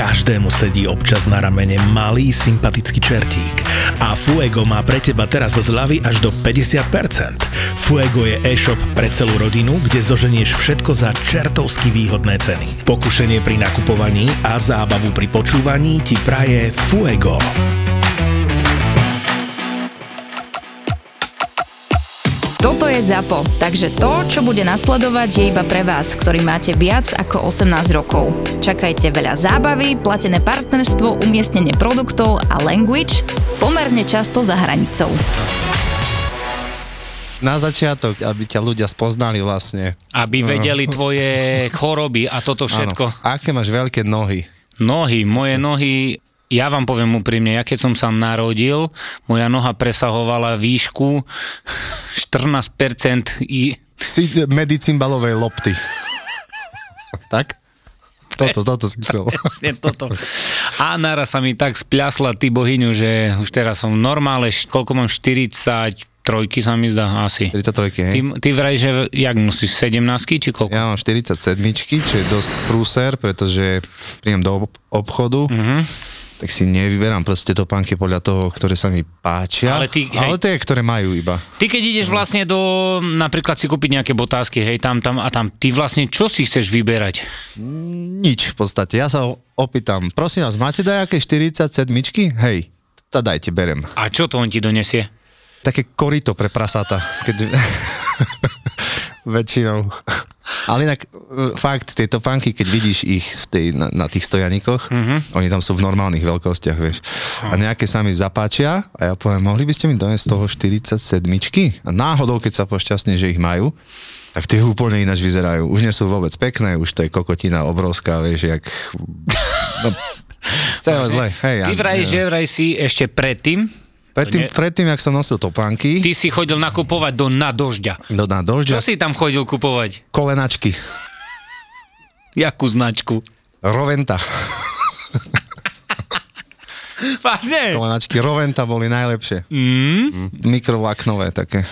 Každému sedí občas na ramene malý sympatický čertík. A Fuego má pre teba teraz zľavy až do 50%. Fuego je e-shop pre celú rodinu, kde zoženieš všetko za čertovsky výhodné ceny. Pokušenie pri nakupovaní a zábavu pri počúvaní ti praje Fuego. Je ZAPO, takže to, čo bude nasledovať, je iba pre vás, ktorý máte viac ako 18 rokov. Čakajte veľa zábavy, platené partnerstvo, umiestnenie produktov a language pomerne často za hranicou. Na začiatok, aby ťa ľudia spoznali vlastne. Aby vedeli tvoje choroby a toto všetko. Áno. Aké máš veľké nohy? Nohy, moje nohy ja vám poviem úprimne, ja keď som sa narodil, moja noha presahovala výšku 14% i... Si medicimbalovej lopty. tak? Toto, toto si chcel. Presne toto. A naraz sa mi tak spľasla ty bohyňu, že už teraz som normále, koľko mám, 40 trojky sa mi zdá asi. 43, hej? Ty, ty vraj, že jak musíš 17 či koľko? Ja mám 47, čo je dosť prúser, pretože príjem do ob- obchodu. Mhm tak si nevyberám proste topánky podľa toho, ktoré sa mi páčia, ale, ty, ale tie, ktoré majú iba. Ty keď ideš vlastne do, napríklad si kúpiť nejaké botázky, hej, tam, tam a tam, ty vlastne čo si chceš vyberať? Nič v podstate, ja sa opýtam, prosím vás, máte dajaké 47 Hej, tá dajte, berem. A čo to on ti donesie? Také korito pre prasata. Keď... Väčšinou. Ale inak, e, fakt, tie topánky, keď vidíš ich v tej, na, na tých stojanikoch, mm-hmm. oni tam sú v normálnych veľkostiach, vieš. A nejaké sa mi zapáčia a ja poviem, mohli by ste mi doniesť z toho 47 A náhodou, keď sa pošťastne, že ich majú, tak tie úplne ináč vyzerajú. Už nie sú vôbec pekné, už to je kokotina obrovská, vieš, jak... No, celé zle. Hej, Ty vraj, že vraj si ešte predtým, Predtým, ne... predtým, jak som nosil topánky... Ty si chodil nakupovať do na dožďa. Do na dožďa. Čo si tam chodil kupovať? Kolenačky. Jakú značku? Roventa. Vážne? Kolenačky Roventa boli najlepšie. Mm? Mikrovláknové také.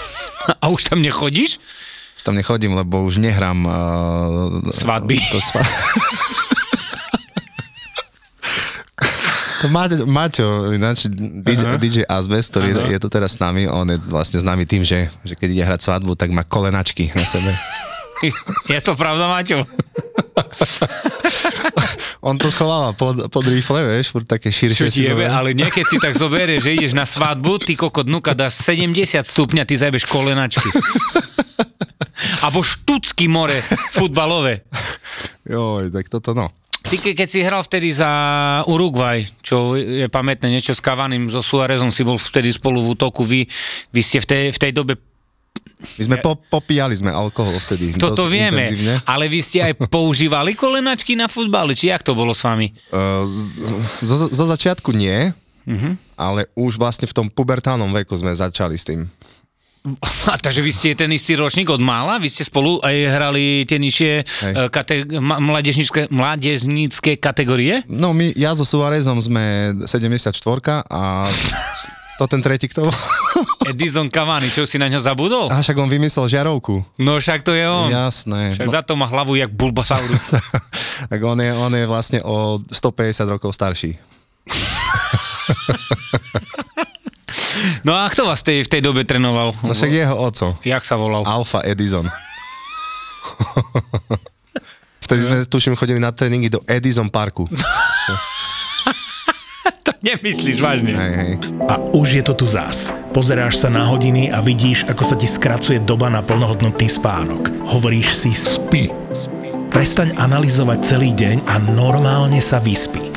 A už tam nechodíš? Už tam nechodím, lebo už nehrám... Uh, svadby. To sva... To Maťo, Maťo ináč, DJ, uh-huh. DJ Asbest, ktorý uh-huh. je tu teraz s nami, on je vlastne známy tým, že, že keď ide hrať svadbu, tak má kolenačky na sebe. Je to pravda, Maťo? On to schováva pod, pod rifle, vieš, furt také širšie. Čo jebe, ale niekedy si tak zoberie, že ideš na svadbu, ty kokot, nuka, dáš 70 stupňa, ty zajebeš kolenačky. Abo štucky more futbalové. Joj, tak toto no. Ty keď si hral vtedy za Uruguay, čo je pamätné niečo s Kavaným, so Suárezom si bol vtedy spolu v útoku, vy, vy ste v tej, v tej dobe my sme po, popíjali sme alkohol vtedy. Toto vieme, intenzívne. ale vy ste aj používali kolenačky na futbale, či jak to bolo s vami? Uh, zo, zo začiatku nie, uh-huh. ale už vlastne v tom pubertálnom veku sme začali s tým. A takže vy ste ten istý ročník od mála? Vy ste spolu aj hrali tie nižšie eh, kate- mládežnícke, mládežnícke kategórie? No my, ja so Suárezom sme 74 a to ten tretí kto bol? Edison Cavani, čo si na ňo zabudol? A však on vymyslel žiarovku. No však to je on. Jasné. Však no. za to má hlavu jak Bulbasaurus. tak on je, on je vlastne o 150 rokov starší. No a kto vás tej, v tej dobe trénoval? No však jeho oco. Jak sa volal? Alfa Edison. Vtedy sme, tuším, chodili na tréningy do Edison Parku. to nemyslíš vážne. Hej, hej. A už je to tu zás. Pozeráš sa na hodiny a vidíš, ako sa ti skracuje doba na plnohodnotný spánok. Hovoríš si spí. Prestaň analyzovať celý deň a normálne sa vyspí.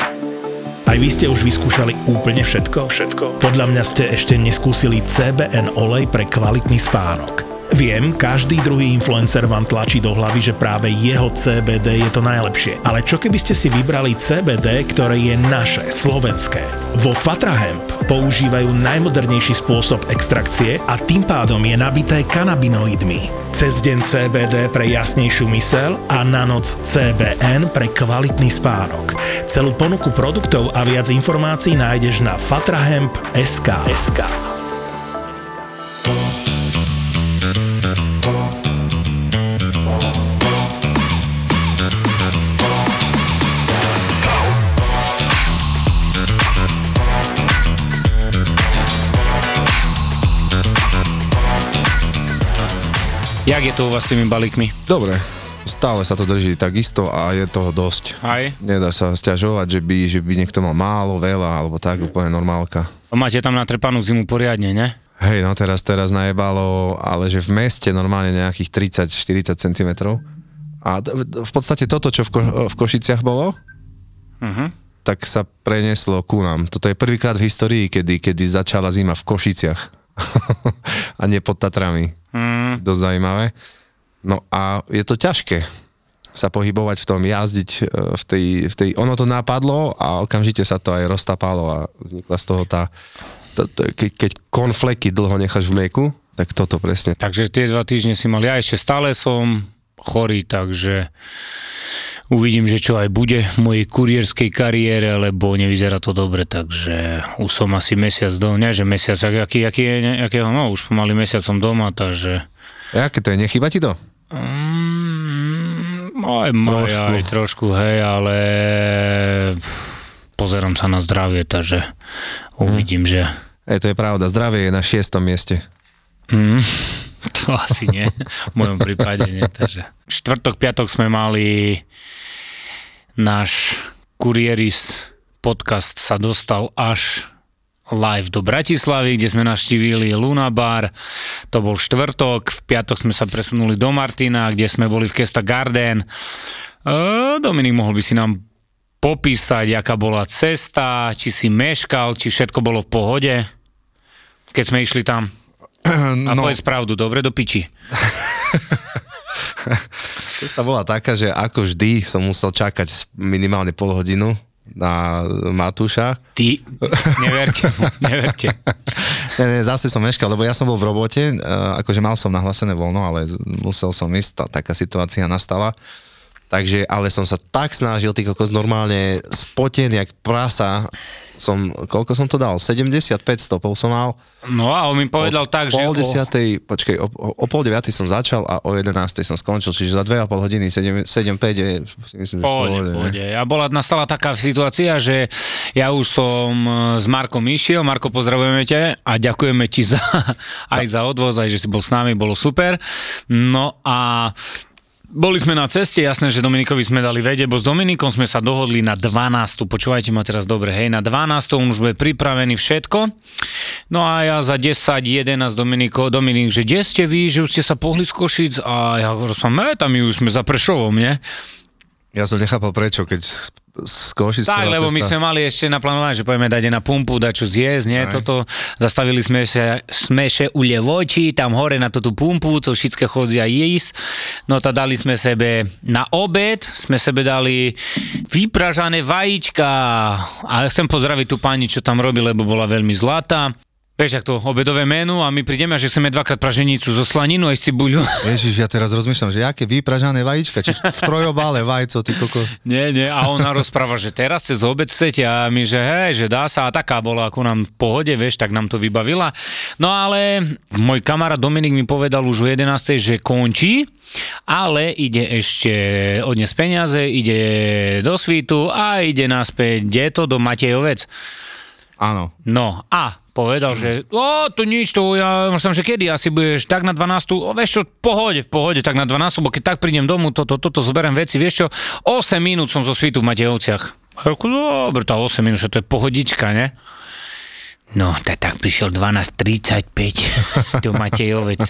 Aj vy ste už vyskúšali úplne všetko? Všetko. Podľa mňa ste ešte neskúsili CBN olej pre kvalitný spánok. Viem, každý druhý influencer vám tlačí do hlavy, že práve jeho CBD je to najlepšie. Ale čo keby ste si vybrali CBD, ktoré je naše, slovenské? Vo Fatra Hemp používajú najmodernejší spôsob extrakcie a tým pádom je nabité kanabinoidmi. Cez deň CBD pre jasnejšiu mysel a na noc CBN pre kvalitný spánok. Celú ponuku produktov a viac informácií nájdeš na fatrahemp.sk. SK. Jak je to u vás s tými balíkmi? Dobre, stále sa to drží takisto a je toho dosť. Aj? Nedá sa stiažovať, že by, že by niekto mal málo, veľa, alebo tak, úplne normálka. Máte tam natrepanú zimu poriadne, ne? Hej, no teraz, teraz najebalo, ale že v meste normálne nejakých 30-40 cm. A v podstate toto, čo v, Ko- v Košiciach bolo, Uh-huh. tak sa prenieslo ku nám. Toto je prvýkrát v histórii, kedy, kedy začala zima v Košiciach a nie pod Tatrami. Mm, Dosť zaujímavé. No a je to ťažké sa pohybovať v tom, jazdiť e, v tej, v tej... Ono to napadlo a okamžite sa to aj roztapalo a vznikla z toho tá... To, to, keď, keď konfleky dlho necháš v mlieku, tak toto presne. takže tie dva týždne si mal. Ja ešte stále som chorý, takže uvidím, že čo aj bude v mojej kurierskej kariére, lebo nevyzerá to dobre, takže už som asi mesiac doma, nie že mesiac, ak- aký, aký je, ne- aký, no už pomaly mesiac som doma, takže aké to je? Nechýba ti to? Mm, aj, trošku. Aj trošku, hej, ale pozerám sa na zdravie, takže uvidím, že E, to je pravda, zdravie je na šiestom mieste. mm, to asi nie, v mojom prípade nie. Takže. Štvrtok, piatok sme mali náš kurieris podcast sa dostal až live do Bratislavy, kde sme navštívili Luna Bar. To bol štvrtok, v piatok sme sa presunuli do Martina, kde sme boli v Kesta Garden. Dominik, mohol by si nám popísať, aká bola cesta, či si meškal, či všetko bolo v pohode, keď sme išli tam. A no. povedz pravdu, dobre, do piči. Cesta bola taká, že ako vždy som musel čakať minimálne pol hodinu na Matúša. Ty, neverte mu, neverte. Ne, ne, zase som meškal, lebo ja som bol v robote, uh, akože mal som nahlásené voľno, ale musel som ísť, tá, taká situácia nastala. Takže, ale som sa tak snažil, ty kokos normálne spotený, jak prasa, som, koľko som to dal? 75 stopov som mal. No a on mi povedal od tak, že... pol o- desiatej, počkej, o, o, o pol deviatej som začal a o jedenástej som skončil, čiže za dve a pol hodiny 7, 7 5 je, myslím, že Pohode, pohode. A bola, nastala taká situácia, že ja už som e, s Markom išiel. Marko, pozdravujeme ťa a ďakujeme ti za, aj za odvoz, aj že si bol s nami, bolo super. No a boli sme na ceste, jasné, že Dominikovi sme dali vedieť, bo s Dominikom sme sa dohodli na 12. Počúvajte ma teraz dobre, hej, na 12. on už bude pripravený všetko. No a ja za 10, 11 Dominiko, Dominik, že kde ste vy, že už ste sa pohli z Košic a ja rozpám, tam už sme za Prešovom, nie? Ja som nechápal prečo, keď z, Košic Tak, lebo my cesta- sme mali ešte naplánované, že poďme dať na pumpu, dať čo zjesť, nie, Aj. toto. Zastavili sme sa, sme še u Levoči, tam hore na tú pumpu, co všetko chodia jísť. No to dali sme sebe na obed, sme sebe dali vypražané vajíčka a chcem pozdraviť tú pani, čo tam robí, lebo bola veľmi zlatá. Vieš, ak to obedové menu a my prídeme a že chceme dvakrát praženicu zo slaninu aj z cibuľu. Ježiš, ja teraz rozmýšľam, že aké vypražané vajíčka, či v trojobále vajco, ty koko. Nie, nie, a ona rozpráva, že teraz cez obed chcete a my, že hej, že dá sa a taká bola ako nám v pohode, vieš, tak nám to vybavila. No ale môj kamarát Dominik mi povedal už o 11. že končí, ale ide ešte odnes peniaze, ide do svítu a ide naspäť, kde to, do Matejovec. Áno. No a povedal, že o, to nič, to ja myslím, že kedy asi budeš tak na 12, o, vieš čo, pohode, v pohode, tak na 12, bo keď tak prídem domu, toto, toto, zoberiem veci, vieš čo, 8 minút som zo svitu v Matejovciach. A ja reku, dobre, tá 8 minút, to je pohodička, ne? No, tak, tak prišiel 12.35 do Matejovec.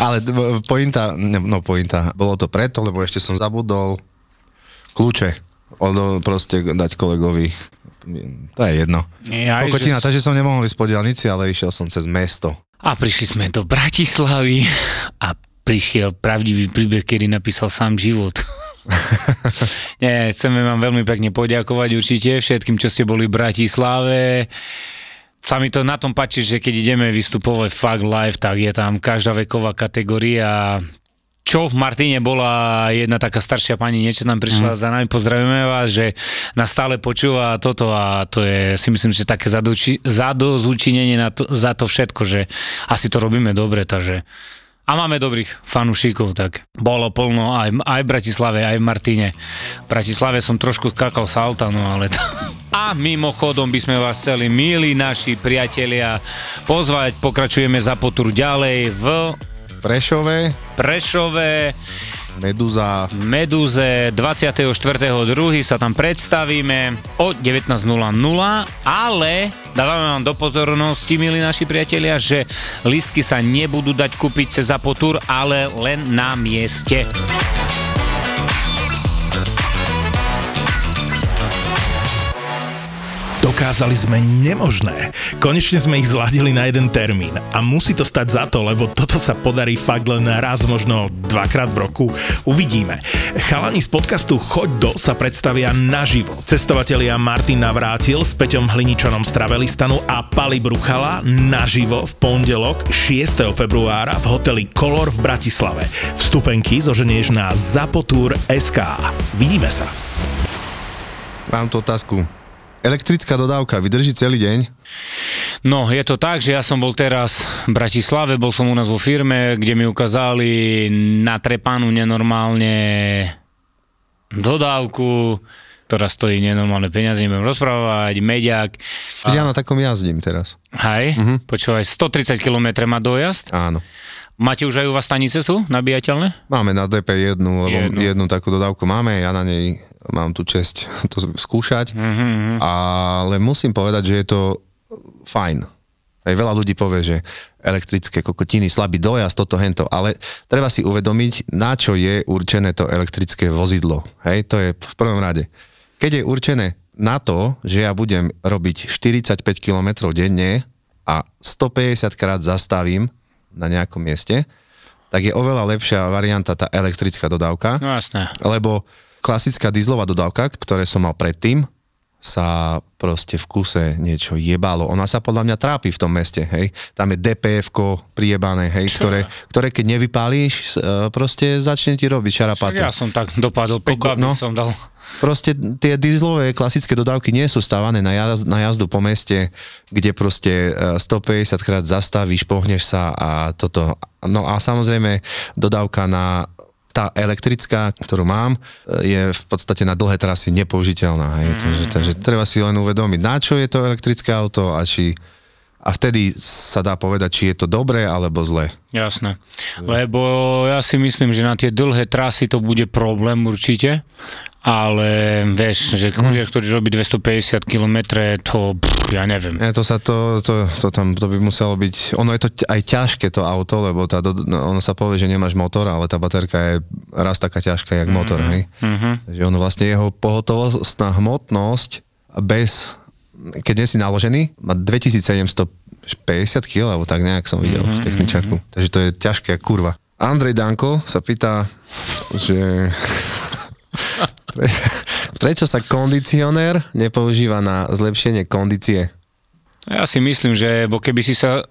Ale t- pointa, no pointa, bolo to preto, lebo ešte som zabudol kľúče proste dať kolegovi. To je jedno. Ja, Pokotina, že- takže som nemohol ísť po diálnici, ale išiel som cez mesto. A prišli sme do Bratislavy a prišiel pravdivý príbeh, kedy napísal sám život. Nie, chceme vám veľmi pekne poďakovať určite všetkým, čo ste boli v Bratislave. Sa mi to na tom páči, že keď ideme vystupovať fakt live, tak je tam každá veková kategória. Čo v Martine bola jedna taká staršia pani, niečo tam prišla za nami, pozdravíme vás, že nás stále počúva toto a to je si myslím, že také zadoči- na to, za to všetko, že asi to robíme dobre, takže a máme dobrých fanúšikov, tak bolo plno aj, aj v Bratislave, aj v Martine. V Bratislave som trošku skakal salta, no ale to... A mimochodom by sme vás chceli, milí naši priatelia, pozvať, pokračujeme za poturu ďalej v Prešove, Prešove, Meduza, Medúze 24.2. sa tam predstavíme o 19.00, ale dávame vám do pozornosti, milí naši priatelia, že listky sa nebudú dať kúpiť cez Zapotur, ale len na mieste. Dokázali sme nemožné. Konečne sme ich zladili na jeden termín. A musí to stať za to, lebo toto sa podarí fakt len raz, možno dvakrát v roku. Uvidíme. Chalani z podcastu Choď do sa predstavia naživo. Cestovatelia Martin Navrátil s Peťom Hliničanom z Travelistanu a Pali Bruchala naživo v pondelok 6. februára v hoteli Color v Bratislave. Vstupenky zoženieš na Zapotur.sk. Vidíme sa. mám tu otázku. Elektrická dodávka vydrží celý deň? No, je to tak, že ja som bol teraz v Bratislave, bol som u nás vo firme, kde mi ukázali na trepanu nenormálne dodávku, ktorá stojí nenormálne peniaze, nebudem rozprávať, mediak. A... Ja na takom jazdím teraz. Hej, uh-huh. počúvaj, 130 km má dojazd. Áno. Máte už aj u vás stanice sú nabíjateľné? Máme na DP jednu, lebo jednu. jednu takú dodávku máme, ja na nej mám tu čest to skúšať, mm-hmm. ale musím povedať, že je to fajn. Aj veľa ľudí povie, že elektrické kokotiny, slabý dojazd, toto, hento, ale treba si uvedomiť, na čo je určené to elektrické vozidlo. Hej, to je v prvom rade. Keď je určené na to, že ja budem robiť 45 km denne a 150 krát zastavím na nejakom mieste, tak je oveľa lepšia varianta tá elektrická dodávka. No jasné. Lebo klasická dieselová dodávka, ktoré som mal predtým, sa proste v kuse niečo jebalo. Ona sa podľa mňa trápi v tom meste, hej. Tam je dpf priebané, hej, ktoré, ktoré keď nevypálíš, e, proste začne ti robiť šarapatu. Ja som tak dopadol, 5 no, som dal. Proste tie dieselové klasické dodávky nie sú stávané na, jazd, na jazdu po meste, kde proste 150 e, krát zastavíš, pohneš sa a toto. No a samozrejme dodávka na tá elektrická, ktorú mám, je v podstate na dlhé trasy nepoužiteľná. Hej. Mm. Takže, takže treba si len uvedomiť, na čo je to elektrické auto a či a vtedy sa dá povedať, či je to dobré alebo zlé. Jasné. Lebo ja si myslím, že na tie dlhé trasy to bude problém určite, ale vieš, že kurier, ktorý robí 250 km, to pff, ja neviem. Nie, to sa to, to, to, tam, to by muselo byť, ono je to aj ťažké to auto, lebo tá, no, ono sa povie, že nemáš motor, ale tá baterka je raz taká ťažká, jak motor, mm-hmm. hej. Mm-hmm. Takže ono vlastne jeho pohotovostná hmotnosť bez, keď nie si naložený, má 2750 kg, alebo tak nejak som videl mm-hmm. v mhm, techničaku. Mm-hmm. Takže to je ťažké, kurva. Andrej Danko sa pýta, že pre, prečo sa kondicionér nepoužíva na zlepšenie kondície? Ja si myslím, že bo keby si sa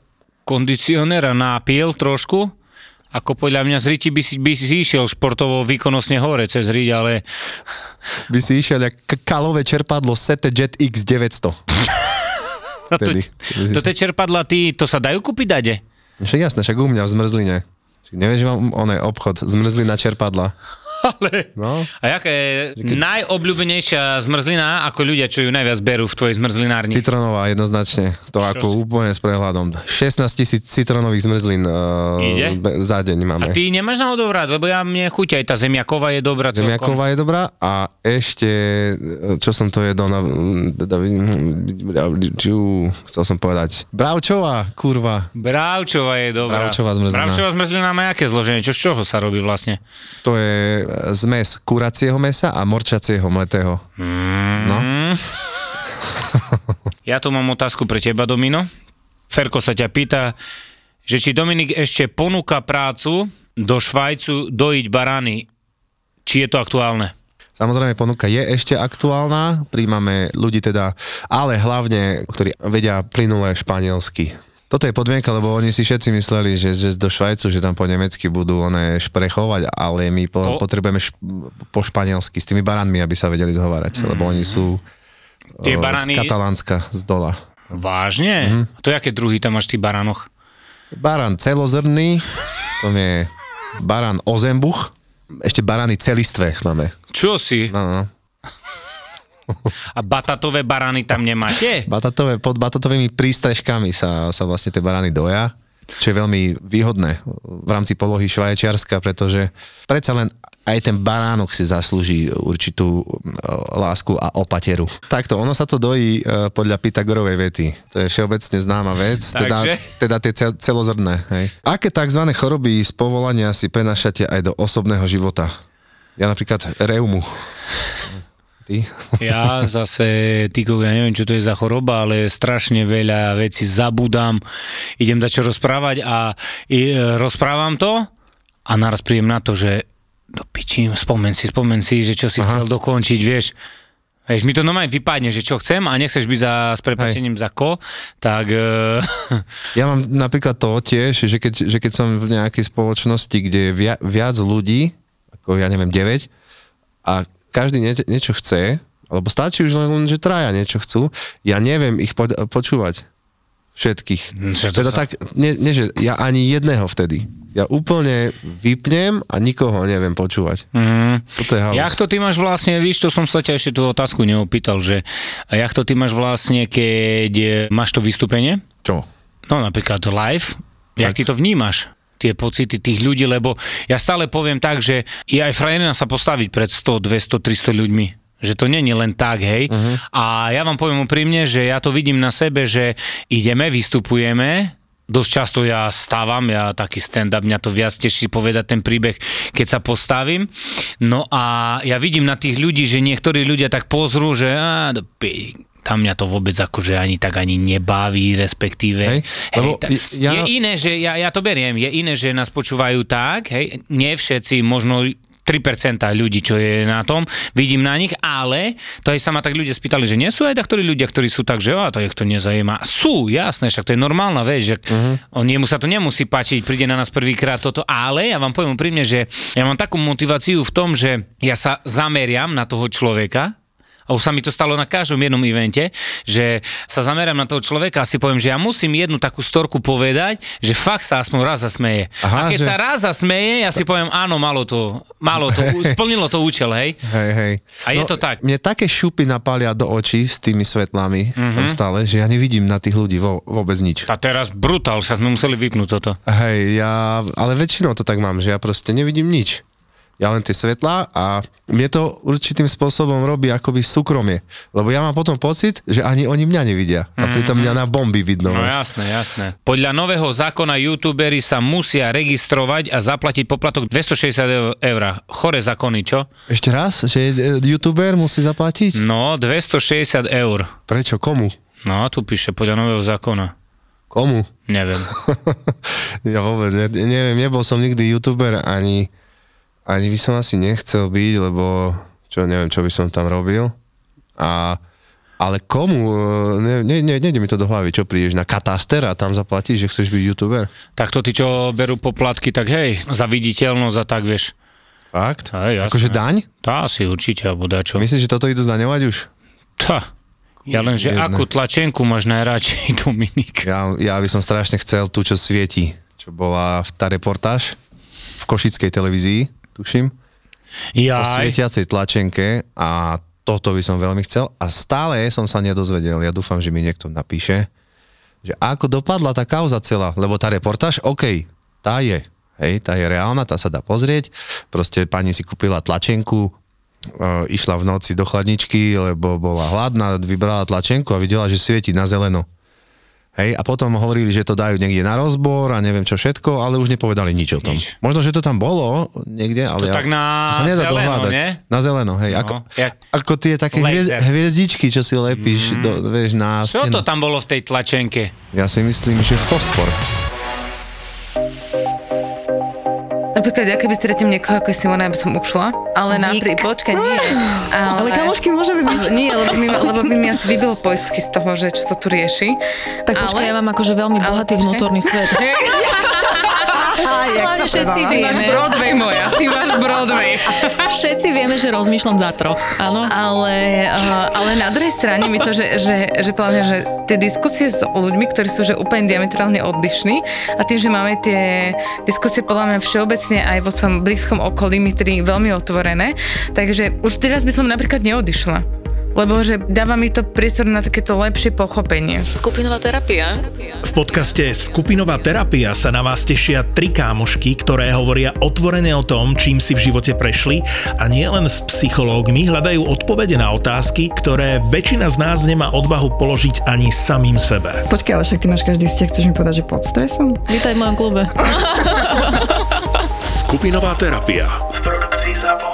kondicionéra nápil trošku, ako podľa mňa z riti by si, by si išiel športovo výkonnostne hore cez riť, ale... By si išiel jak kalové čerpadlo Sete Jet X900. no to, to tie čerpadla, ty, to sa dajú kúpiť dade? Však jasné, však u mňa v zmrzline. Nevieš, že mám oný obchod, zmrzlina čerpadla. Ale... No. A jaká je najobľúbenejšia zmrzlina, ako ľudia, čo ju najviac berú v tvojej zmrzlinárni? Citronová, jednoznačne. To čo? ako úplne s prehľadom. 16 tisíc citronových zmrzlín uh, za deň máme. A ty nemáš náhodou rád, lebo ja mne chuť aj tá zemiaková je dobrá. Zemiaková je dobrá a ešte, čo som to jedol na... Chcel som povedať. Bravčová, kurva. Bravčová je dobrá. Bravčová zmrzlina. Bravčová zmrzlina má aké zloženie? Čo z čoho sa robí vlastne? To je zmes kuracieho mesa a morčacieho mletého. Mm. No. ja tu mám otázku pre teba, Domino. Ferko sa ťa pýta, že či Dominik ešte ponúka prácu do Švajcu dojiť barány. Či je to aktuálne? Samozrejme, ponuka je ešte aktuálna, príjmame ľudí teda, ale hlavne, ktorí vedia plynulé španielsky. Toto je podmienka, lebo oni si všetci mysleli, že, že do Švajcu, že tam po nemecky budú one šprechovať, ale my po, po... potrebujeme šp, po španielsky s tými baranmi, aby sa vedeli zhovárať, mm. lebo oni sú Tie o, barany... z Katalánska, z dola. Vážne? Mm. A to jaké druhy tam máš v tých baranoch? Baran celozrný, to je baran ozembuch, ešte barany celistvé máme. Čo si? No, no. A batatové barany tam nemáte? Batatové, pod batatovými prístrežkami sa, sa vlastne tie barany doja. čo je veľmi výhodné v rámci polohy Švajčiarska, pretože predsa len aj ten baránok si zaslúži určitú e, lásku a opateru. Takto, ono sa to dojí e, podľa Pythagorovej vety. To je všeobecne známa vec, teda, teda tie celozrné. Hej. Aké tzv. choroby z povolania si prenašate aj do osobného života? Ja napríklad reumu. Ty? Ja zase, tyko, ja neviem, čo to je za choroba, ale strašne veľa vecí zabudám, idem dať čo rozprávať a i, e, rozprávam to a naraz príjem na to, že do pičím, spomen si, spomen si, že čo si Aha. chcel dokončiť, vieš. Vieš, mi to normálne vypadne, že čo chcem a nechceš byť za, s prepačením za ko, tak... Uh... Ja mám napríklad to tiež, že keď, že keď som v nejakej spoločnosti, kde je via, viac ľudí, ako ja neviem, 9, a každý nie, niečo chce, alebo stačí už len, že traja niečo chcú, ja neviem ich po, počúvať všetkých. Hm, teda tak, nie, nie, že ja ani jedného vtedy. Ja úplne vypnem a nikoho neviem počúvať. Mm. Toto je halus. Jak to ty máš vlastne, víš, to som sa ťa ešte tú otázku neopýtal, že jak to ty máš vlastne, keď máš to vystúpenie? Čo? No napríklad live, tak. jak ty to vnímaš? Tie pocity tých ľudí, lebo ja stále poviem tak, že je aj frajerina sa postaviť pred 100, 200, 300 ľuďmi. Že to není len tak, hej. Uh-huh. A ja vám poviem úprimne, že ja to vidím na sebe, že ideme, vystupujeme, dosť často ja stávam, ja taký stand-up, mňa to viac teší povedať ten príbeh, keď sa postavím. No a ja vidím na tých ľudí, že niektorí ľudia tak pozrú, že á, tam mňa to vôbec akože ani tak ani nebaví, respektíve. Hej, hej, ta, ja... Je iné, že ja, ja to beriem, je iné, že nás počúvajú tak, hej, nie všetci, možno 3% ľudí, čo je na tom, vidím na nich, ale to aj sa ma tak ľudia spýtali, že nie sú aj taktorí ľudia, ktorí sú tak, že a to ich to nezajíma. Sú, jasné, však to je normálna vec, že uh-huh. on jemu sa to nemusí páčiť, príde na nás prvýkrát toto, ale ja vám poviem úprimne, že ja mám takú motiváciu v tom, že ja sa zameriam na toho človeka, a už sa mi to stalo na každom jednom evente, že sa zamerám na toho človeka a si poviem, že ja musím jednu takú storku povedať, že fakt sa aspoň raz zasmeje. Aha, a keď že... sa raz zasmeje, ja si poviem, áno, malo to, malo to, splnilo to účel, hej. Hej, hej. A no, je to tak. Mne také šupy napália do očí s tými svetlami mm-hmm. tam stále, že ja nevidím na tých ľudí vo, vôbec nič. A teraz brutál, sa sme museli vypnúť toto. Hej, ja, ale väčšinou to tak mám, že ja proste nevidím nič ja len tie svetlá a mne to určitým spôsobom robí akoby súkromie. Lebo ja mám potom pocit, že ani oni mňa nevidia. A pritom mňa na bomby vidno. No jasné, jasné. Podľa nového zákona youtuberi sa musia registrovať a zaplatiť poplatok 260 eur. Chore zákony, čo? Ešte raz? Že youtuber musí zaplatiť? No, 260 eur. Prečo? Komu? No, tu píše podľa nového zákona. Komu? Neviem. ja vôbec ne, neviem, nebol som nikdy youtuber ani ani by som asi nechcel byť, lebo čo neviem, čo by som tam robil. A, ale komu? Ne, ne, ne, nejde mi to do hlavy. Čo prídeš na kataster a tam zaplatíš, že chceš byť youtuber? Tak to tí, čo berú poplatky, tak hej, za viditeľnosť a tak, vieš. Fakt? Hej, akože daň? Tá asi určite, alebo dačo. Myslíš, že toto idú zdaňovať už? Tá. Ja len, že Jedne. akú tlačenku máš najradšej, Dominik? Ja, ja by som strašne chcel tú, čo svieti, čo bola tá reportáž v Košickej televízii tuším. Ja. O svietiacej tlačenke a toto by som veľmi chcel a stále som sa nedozvedel, ja dúfam, že mi niekto napíše, že ako dopadla tá kauza celá, lebo tá reportáž, OK, tá je, hej, tá je reálna, tá sa dá pozrieť, proste pani si kúpila tlačenku, e, išla v noci do chladničky, lebo bola hladná, vybrala tlačenku a videla, že svieti na zeleno. Hej, a potom hovorili, že to dajú niekde na rozbor a neviem čo všetko, ale už nepovedali nič o tom. Nič. Možno, že to tam bolo niekde, ale to ja, tak na sa nedá zeleno, dohľadať. Nie? Na zeleno, hej. No, ako, jak... ako tie také hviezd, hviezdičky, čo si lepíš, mm. do, vieš, na Čo stenu. to tam bolo v tej tlačenke? Ja si myslím, že fosfor. Napríklad, ja keby stretnem niekoho ako je Simona, ja by som ušla, ale napríklad, počkaj, nie. Ale, ale kamošky môžeme byť. Nie, lebo lebo by mi asi vybilo poistky z toho, že čo sa tu rieši. Tak počkaj, ja mám akože veľmi bohatý vnútorný svet. jak sa všetci Ty máš Broadway moja, ty máš Broadway. Všetci vieme, že rozmýšľam za troch, áno. Ale, uh, ale na druhej strane mi to, že, že, že mňa, že tie diskusie s ľuďmi, ktorí sú že úplne diametrálne odlišní a tým, že máme tie diskusie podľa mňa všeobecne aj vo svojom blízkom okolí, my tri veľmi otvorené, takže už teraz by som napríklad neodišla lebo že dáva mi to priestor na takéto lepšie pochopenie. Skupinová terapia. V podcaste Skupinová terapia sa na vás tešia tri kámošky, ktoré hovoria otvorene o tom, čím si v živote prešli a nielen s psychológmi hľadajú odpovede na otázky, ktoré väčšina z nás nemá odvahu položiť ani samým sebe. Počkaj, ale však ty máš každý vzťah, chceš mi povedať, že pod stresom? Vítaj v mojom klube. Skupinová terapia v produkcii ZAPO.